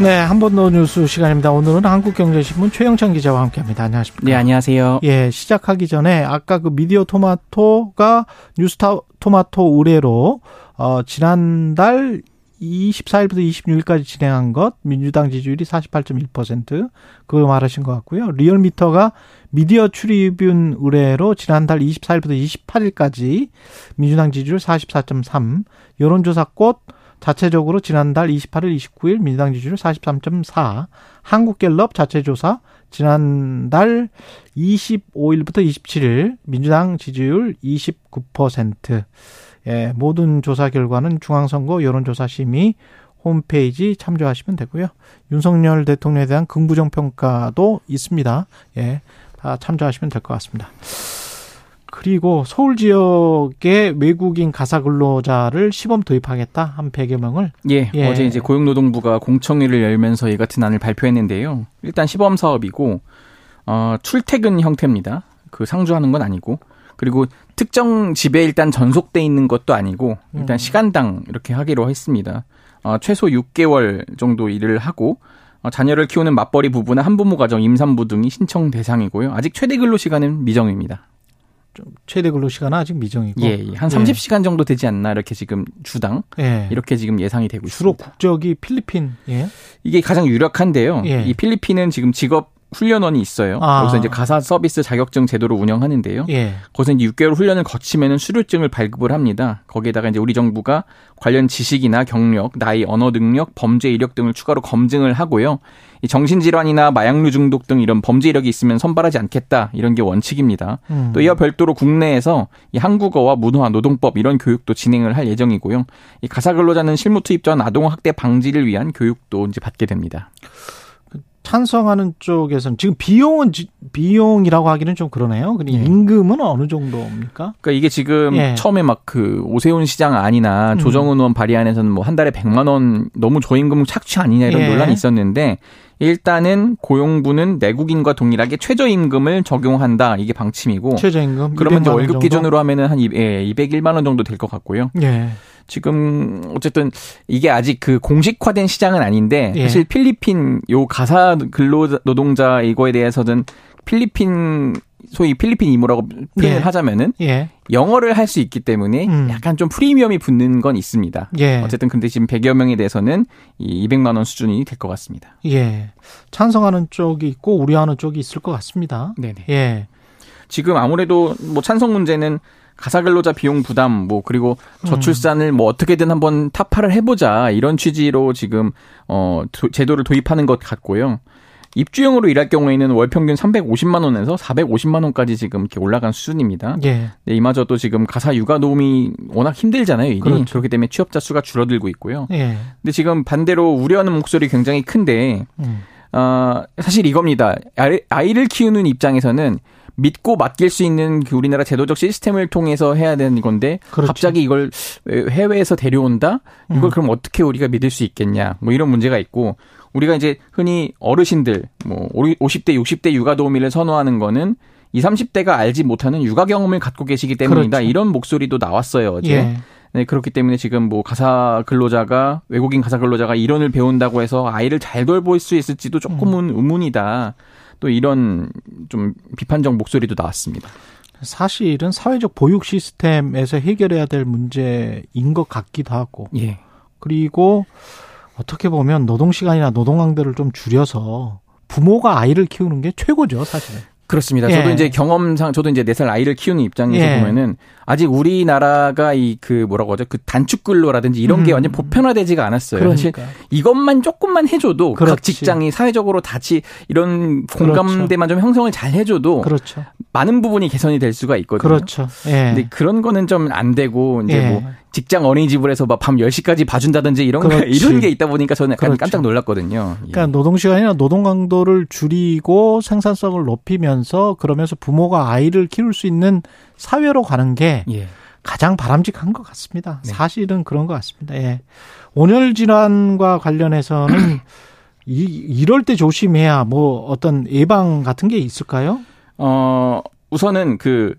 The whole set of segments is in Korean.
네, 한 번 더 뉴스 시간입니다. 오늘은 한국경제신문 최영찬 기자와 함께합니다. 안녕하십니까? 네, 안녕하세요. 예, 시작하기 전에 아까 그 미디어 토마토가 뉴스타 토마토 의뢰로 어 지난달 24일부터 26일까지 진행한 것 민주당 지지율이 48.1% 그거 말하신 것 같고요. 리얼미터가 미디어 출입윤 의뢰로 지난달 24일부터 28일까지 민주당 지지율 44.3 여론조사 꽃 자체적으로 지난달 28일, 29일 민주당 지지율 43.4, 한국갤럽 자체조사 지난달 25일부터 27일 민주당 지지율 29%. 예, 모든 조사 결과는 중앙선거 여론조사심의 홈페이지 참조하시면 되고요. 윤석열 대통령에 대한 긍부정 평가도 있습니다. 예, 다 참조하시면 될 것 같습니다. 그리고 서울 지역의 외국인 가사 근로자를 시범 도입하겠다 한 100여 명을 예, 예, 어제 이제 고용노동부가 공청회를 열면서 이 같은 안을 발표했는데요. 일단 시범 사업이고 어 출퇴근 형태입니다. 그 상주하는 건 아니고 그리고 특정 집에 일단 전속돼 있는 것도 아니고 일단 음. 시간당 이렇게 하기로 했습니다. 어 최소 6개월 정도 일을 하고 어, 자녀를 키우는 맞벌이 부부나 한부모 가정, 임산부 등이 신청 대상이고요. 아직 최대 근로 시간은 미정입니다. 좀 최대 근로 시간은 아직 미정이고 예, 예. 한 30시간 예. 정도 되지 않나 이렇게 지금 주당 예. 이렇게 지금 예상이 되고 주로 있습니다. 주로 국적이 필리핀. 예. 이게 가장 유력한데요. 예. 이 필리핀은 지금 직업 훈련원이 있어요. 아. 그래서 이제 가사 서비스 자격증 제도를 운영하는데요. 예. 거기서 이제 6개월 훈련을 거치면은 수료증을 발급을 합니다. 거기에다가 이제 우리 정부가 관련 지식이나 경력, 나이, 언어 능력, 범죄 이력 등을 추가로 검증을 하고요. 이 정신질환이나 마약류 중독 등 이런 범죄 이력이 있으면 선발하지 않겠다 이런 게 원칙입니다. 음. 또 이와 별도로 국내에서 이 한국어와 문화, 노동법 이런 교육도 진행을 할 예정이고요. 이 가사 근로자는 실무 투입 전 아동 학대 방지를 위한 교육도 이제 받게 됩니다. 찬성하는 쪽에서는 지금 비용은 비용이라고 하기는 좀 그러네요. 근데 예. 임금은 어느 정도입니까? 그러니까 이게 지금 예. 처음에 막 그 오세훈 시장 아니나 음. 조정은 의원 발의안에서는 뭐 한 달에 100만 원 너무 저임금 착취 아니냐 이런 예. 논란이 있었는데 일단은 고용부는 내국인과 동일하게 최저임금을 적용한다 이게 방침이고 최저임금 그러면 이제 월급 정도? 기준으로 하면은 한 201만 원 정도 될 것 같고요. 예. 지금 어쨌든 이게 아직 그 공식화된 시장은 아닌데 예. 사실 필리핀 요 가사 근로 노동자 이거에 대해서는 필리핀 소위 필리핀 이모라고 표현을 예. 하자면은 예. 영어를 할 수 있기 때문에 음. 약간 좀 프리미엄이 붙는 건 있습니다. 예. 어쨌든 근데 지금 100여 명에 대해서는 이 200만 원 수준이 될 것 같습니다. 예. 찬성하는 쪽이 있고 우려하는 쪽이 있을 것 같습니다. 네네. 예. 지금 아무래도 뭐 찬성 문제는 가사 근로자 비용 부담 뭐 그리고 저출산을 뭐 어떻게든 한번 타파를 해보자 이런 취지로 지금 어 제도를 도입하는 것 같고요. 입주형으로 일할 경우에는 월 평균 350만 원에서 450만 원까지 지금 이렇게 올라간 수준입니다. 예. 네, 이마저도 지금 가사 육아 도움이 워낙 힘들잖아요. 일이. 그렇죠. 그렇기 때문에 취업자 수가 줄어들고 있고요. 예. 근데 지금 반대로 우려하는 목소리 굉장히 큰데 음. 어, 사실 이겁니다. 아이를 키우는 입장에서는 믿고 맡길 수 있는 그 우리나라 제도적 시스템을 통해서 해야 되는 건데 그렇죠. 갑자기 이걸 해외에서 데려온다? 이걸 음. 그럼 어떻게 우리가 믿을 수 있겠냐? 뭐 이런 문제가 있고 우리가 이제 흔히 어르신들 뭐 50대 60대 육아 도우미를 선호하는 거는 20, 30대가 알지 못하는 육아 경험을 갖고 계시기 때문이다. 그렇죠. 이런 목소리도 나왔어요, 어제. 예. 네, 그렇기 때문에 지금 뭐 가사 근로자가 외국인 가사 근로자가 이론을 배운다고 해서 아이를 잘 돌볼 수 있을지도 조금은 음. 의문이다. 또 이런 좀 비판적 목소리도 나왔습니다. 사실은 사회적 보육 시스템에서 해결해야 될 문제인 것 같기도 하고. 예. 그리고 어떻게 보면 노동 시간이나 노동 강도를 좀 줄여서 부모가 아이를 키우는 게 최고죠, 사실은. 그렇습니다. 예. 저도 이제 경험상 저도 이제 네 살 아이를 키우는 입장에서 예. 보면은 아직 우리나라가 이 그 뭐라고 하죠? 그 단축 근로라든지 이런 음. 게 완전 보편화되지가 않았어요. 그러니까. 사실 이것만 조금만 해줘도 그렇지. 각 직장이 사회적으로 다치 이런 공감대만 그렇죠. 좀 형성을 잘 해줘도 그렇죠. 많은 부분이 개선이 될 수가 있거든요. 그렇죠. 예. 근데 그런 거는 좀 안 되고 이제 예. 뭐 직장 어린이집을 해서 막 밤 10시까지 봐준다든지 이런 거, 이런 게 있다 보니까 저는 약간 그렇죠. 깜짝 놀랐거든요. 그러니까 노동 시간이나 노동 강도를 줄이고 생산성을 높이면 줄어들면서 그러면서 부모가 아이를 키울 수 있는 사회로 가는 게 예. 가장 바람직한 것 같습니다. 네. 사실은 그런 것 같습니다. 예. 온열 질환과 관련해서는 이, 이럴 때 조심해야 뭐 어떤 예방 같은 게 있을까요? 어, 우선은 그,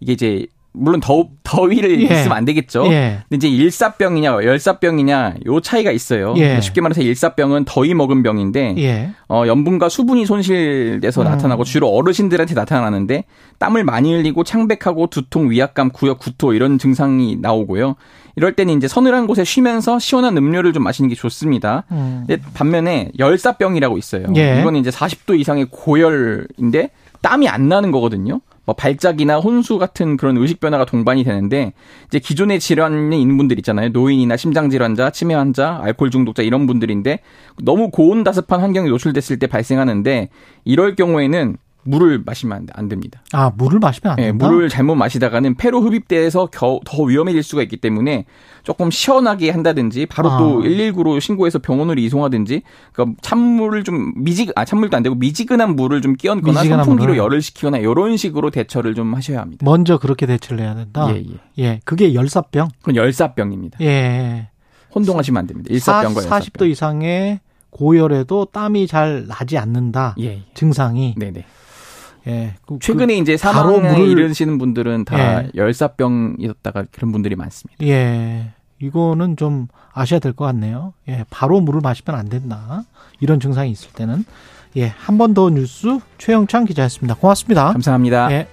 이게 이제, 물론 더, 더위를 예. 있으면 안 되겠죠. 예. 근데 이제 일사병이냐, 열사병이냐, 요 차이가 있어요. 예. 쉽게 말해서 일사병은 더위 먹은 병인데, 예. 어, 염분과 수분이 손실돼서 음. 나타나고 주로 어르신들한테 나타나는데 땀을 많이 흘리고 창백하고 두통, 위압감, 구역, 구토 이런 증상이 나오고요. 이럴 때는 이제 서늘한 곳에 쉬면서 시원한 음료를 좀 마시는 게 좋습니다. 음. 반면에 열사병이라고 있어요. 예. 이거는 이제 40도 이상의 고열인데 땀이 안 나는 거거든요. 뭐 발작이나 혼수 같은 그런 의식 변화가 동반이 되는데 이제 기존의 질환이 있는 분들 있잖아요. 노인이나 심장 질환자, 치매 환자, 알코올 중독자 이런 분들인데 너무 고온다습한 환경에 노출됐을 때 발생하는데 이럴 경우에는 물을 마시면 안- 안 됩니다. 아, 물을 마시면 안 예, 된다. 물을 잘못 마시다가는 폐로 흡입돼서 겨, 더 위험해질 수가 있기 때문에 조금 시원하게 한다든지 바로 아. 또 119로 신고해서 병원으로 이송하든지 그러니까 찬물을 좀 미지 아 찬물도 안 되고 미지근한 물을 좀 끼얹거나 선풍기로 물을. 열을 식히거나 이런 식으로 대처를 좀 하셔야 합니다. 먼저 그렇게 대처를 해야 된다. 예, 예. 예, 그게 열사병. 그건 열사병입니다. 예. 혼동하시면 안 됩니다. 일사병과 40, 열사병. 40도 이상의 고열에도 땀이 잘 나지 않는다. 예, 예. 증상이. 네, 네. 예. 그- 최근에 이제 바로 사망에 물을- 이르시는 분들은 다 예. 열사병이었다가 그런 분들이 많습니다. 그- 예. 이거는 좀 아셔야 될 것 같네요. 예. 바로 물을 마시면 안 된다. 이런 증상이 있을 때는. 예. 한 번 더 뉴스 최영창 기자였습니다. 고맙습니다. 감사합니다. 예.